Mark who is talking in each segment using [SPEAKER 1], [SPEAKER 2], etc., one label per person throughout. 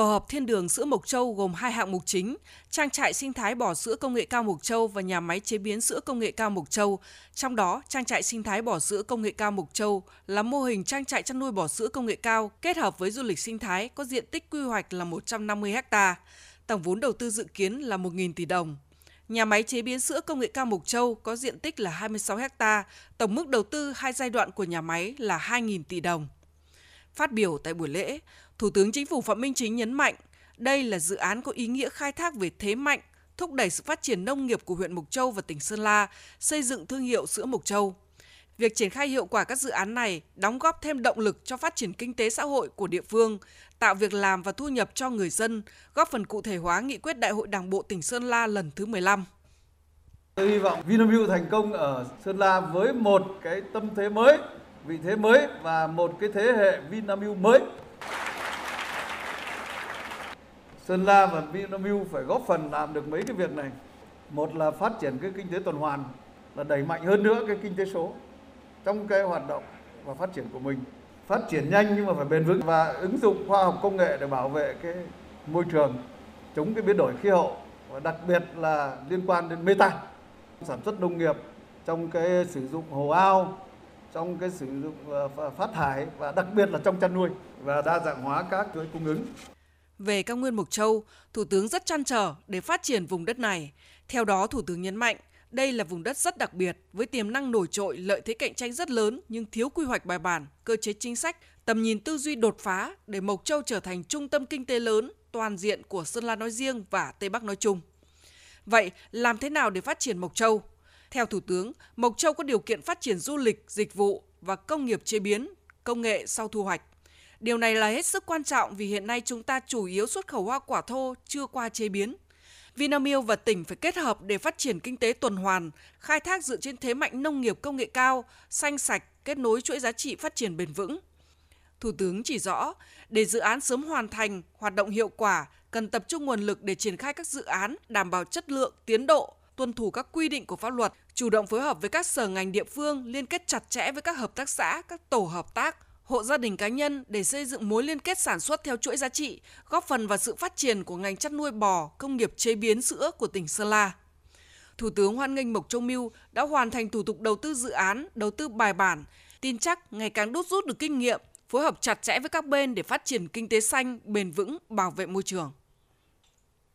[SPEAKER 1] Tổ hợp Thiên đường sữa Mộc Châu gồm hai hạng mục chính, trang trại sinh thái bò sữa công nghệ cao Mộc Châu và nhà máy chế biến sữa công nghệ cao Mộc Châu. Trong đó, trang trại sinh thái bò sữa công nghệ cao Mộc Châu là mô hình trang trại chăn nuôi bò sữa công nghệ cao kết hợp với du lịch sinh thái có diện tích quy hoạch là 150 ha. Tổng vốn đầu tư dự kiến là 1.000 tỷ đồng. Nhà máy chế biến sữa công nghệ cao Mộc Châu có diện tích là 26 ha, tổng mức đầu tư hai giai đoạn của nhà máy là 2.000 tỷ đồng. Phát biểu tại buổi lễ, Thủ tướng Chính phủ Phạm Minh Chính nhấn mạnh, đây là dự án có ý nghĩa khai thác về thế mạnh, thúc đẩy sự phát triển nông nghiệp của huyện Mộc Châu và tỉnh Sơn La, xây dựng thương hiệu sữa Mộc Châu. Việc triển khai hiệu quả các dự án này đóng góp thêm động lực cho phát triển kinh tế xã hội của địa phương, tạo việc làm và thu nhập cho người dân, góp phần cụ thể hóa nghị quyết Đại hội Đảng bộ tỉnh Sơn La lần thứ 15.
[SPEAKER 2] Tôi hy vọng Vinamilk thành công ở Sơn La với một cái tâm thế mới, vị thế mới và một cái thế hệ Vinamilk mới. Sơn La và Vinamilk phải góp phần làm được mấy cái việc này. Một là phát triển cái kinh tế tuần hoàn, là đẩy mạnh hơn nữa cái kinh tế số trong cái hoạt động và phát triển của mình. Phát triển nhanh nhưng mà phải bền vững và ứng dụng khoa học công nghệ để bảo vệ cái môi trường, chống cái biến đổi khí hậu và đặc biệt là liên quan đến meta sản xuất nông nghiệp trong cái sử dụng hồ ao trong cái sử dụng ờ, phát thải và đặc biệt là trong chăn nuôi và đa dạng hóa các chuỗi cung ứng.
[SPEAKER 1] Về cao nguyên Mộc Châu, Thủ tướng rất chăn trở để phát triển vùng đất này. Theo đó, Thủ tướng nhấn mạnh, đây là vùng đất rất đặc biệt với tiềm năng nổi trội, lợi thế cạnh tranh rất lớn nhưng thiếu quy hoạch bài bản, cơ chế chính sách, tầm nhìn tư duy đột phá để Mộc Châu trở thành trung tâm kinh tế lớn toàn diện của Sơn La nói riêng và Tây Bắc nói chung. Vậy, làm thế nào để phát triển Mộc Châu? Theo Thủ tướng, Mộc Châu có điều kiện phát triển du lịch, dịch vụ và công nghiệp chế biến, công nghệ sau thu hoạch. Điều này là hết sức quan trọng vì hiện nay chúng ta chủ yếu xuất khẩu hoa quả thô chưa qua chế biến. Vinamilk và tỉnh phải kết hợp để phát triển kinh tế tuần hoàn, khai thác dựa trên thế mạnh nông nghiệp công nghệ cao, xanh sạch, kết nối chuỗi giá trị phát triển bền vững. Thủ tướng chỉ rõ, để dự án sớm hoàn thành, hoạt động hiệu quả, cần tập trung nguồn lực để triển khai các dự án đảm bảo chất lượng, tiến độ, tuân thủ các quy định của pháp luật, chủ động phối hợp với các sở ngành địa phương, liên kết chặt chẽ với các hợp tác xã, các tổ hợp tác, hộ gia đình cá nhân để xây dựng mối liên kết sản xuất theo chuỗi giá trị, góp phần vào sự phát triển của ngành chăn nuôi bò, công nghiệp chế biến sữa của tỉnh Sơn La. Thủ tướng hoan nghênh Mộc Châu Mưu đã hoàn thành thủ tục đầu tư dự án, đầu tư bài bản, tin chắc ngày càng đúc rút được kinh nghiệm, phối hợp chặt chẽ với các bên để phát triển kinh tế xanh, bền vững, bảo vệ môi trường.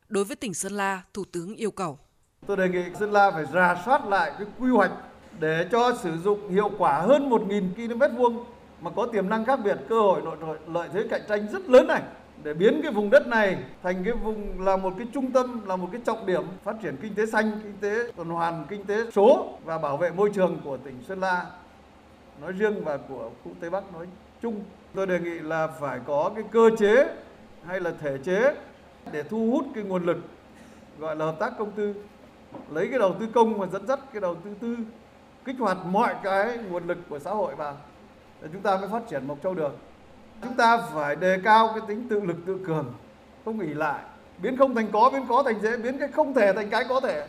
[SPEAKER 1] Đối với tỉnh Sơn La, Thủ tướng yêu cầu.
[SPEAKER 2] Tôi đề nghị Sơn La phải rà soát lại cái quy hoạch để cho sử dụng hiệu quả hơn 1.000 km vuông mà có tiềm năng khác biệt, cơ hội nội lợi thế cạnh tranh rất lớn này. Để biến cái vùng đất này thành cái vùng là một cái trung tâm là một cái trọng điểm phát triển kinh tế xanh, kinh tế tuần hoàn, kinh tế số và bảo vệ môi trường của tỉnh Sơn La nói riêng và của khu Tây Bắc nói chung. Tôi đề nghị là phải có cái cơ chế hay là thể chế để thu hút cái nguồn lực gọi là hợp tác công tư. Lấy cái đầu tư công và dẫn dắt cái đầu tư tư kích hoạt mọi cái nguồn lực của xã hội vào để chúng ta mới phát triển Mộc Châu được. Chúng ta phải đề cao cái tính tự lực tự cường, không nghỉ lại, biến không thành có, biến có thành dễ, biến cái không thể thành cái có thể.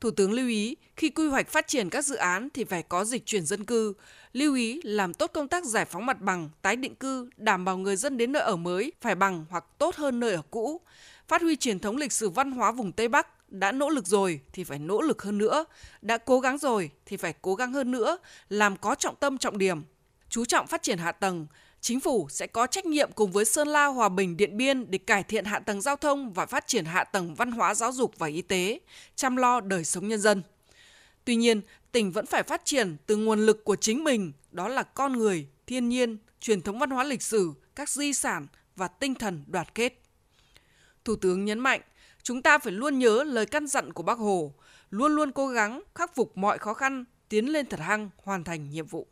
[SPEAKER 1] Thủ tướng lưu ý, khi quy hoạch phát triển các dự án thì phải có dịch chuyển dân cư, lưu ý làm tốt công tác giải phóng mặt bằng, tái định cư, đảm bảo người dân đến nơi ở mới phải bằng hoặc tốt hơn nơi ở cũ, phát huy truyền thống lịch sử văn hóa vùng Tây Bắc, đã nỗ lực rồi thì phải nỗ lực hơn nữa, đã cố gắng rồi thì phải cố gắng hơn nữa, làm có trọng tâm trọng điểm, chú trọng phát triển hạ tầng, chính phủ sẽ có trách nhiệm cùng với Sơn La, Hòa Bình, Điện Biên để cải thiện hạ tầng giao thông và phát triển hạ tầng văn hóa giáo dục và y tế, chăm lo đời sống nhân dân. Tuy nhiên, tỉnh vẫn phải phát triển từ nguồn lực của chính mình, đó là con người, thiên nhiên, truyền thống văn hóa lịch sử, các di sản và tinh thần đoàn kết. Thủ tướng nhấn mạnh, chúng ta phải luôn nhớ lời căn dặn của Bác Hồ, luôn luôn cố gắng khắc phục mọi khó khăn, tiến lên thật hăng, hoàn thành nhiệm vụ.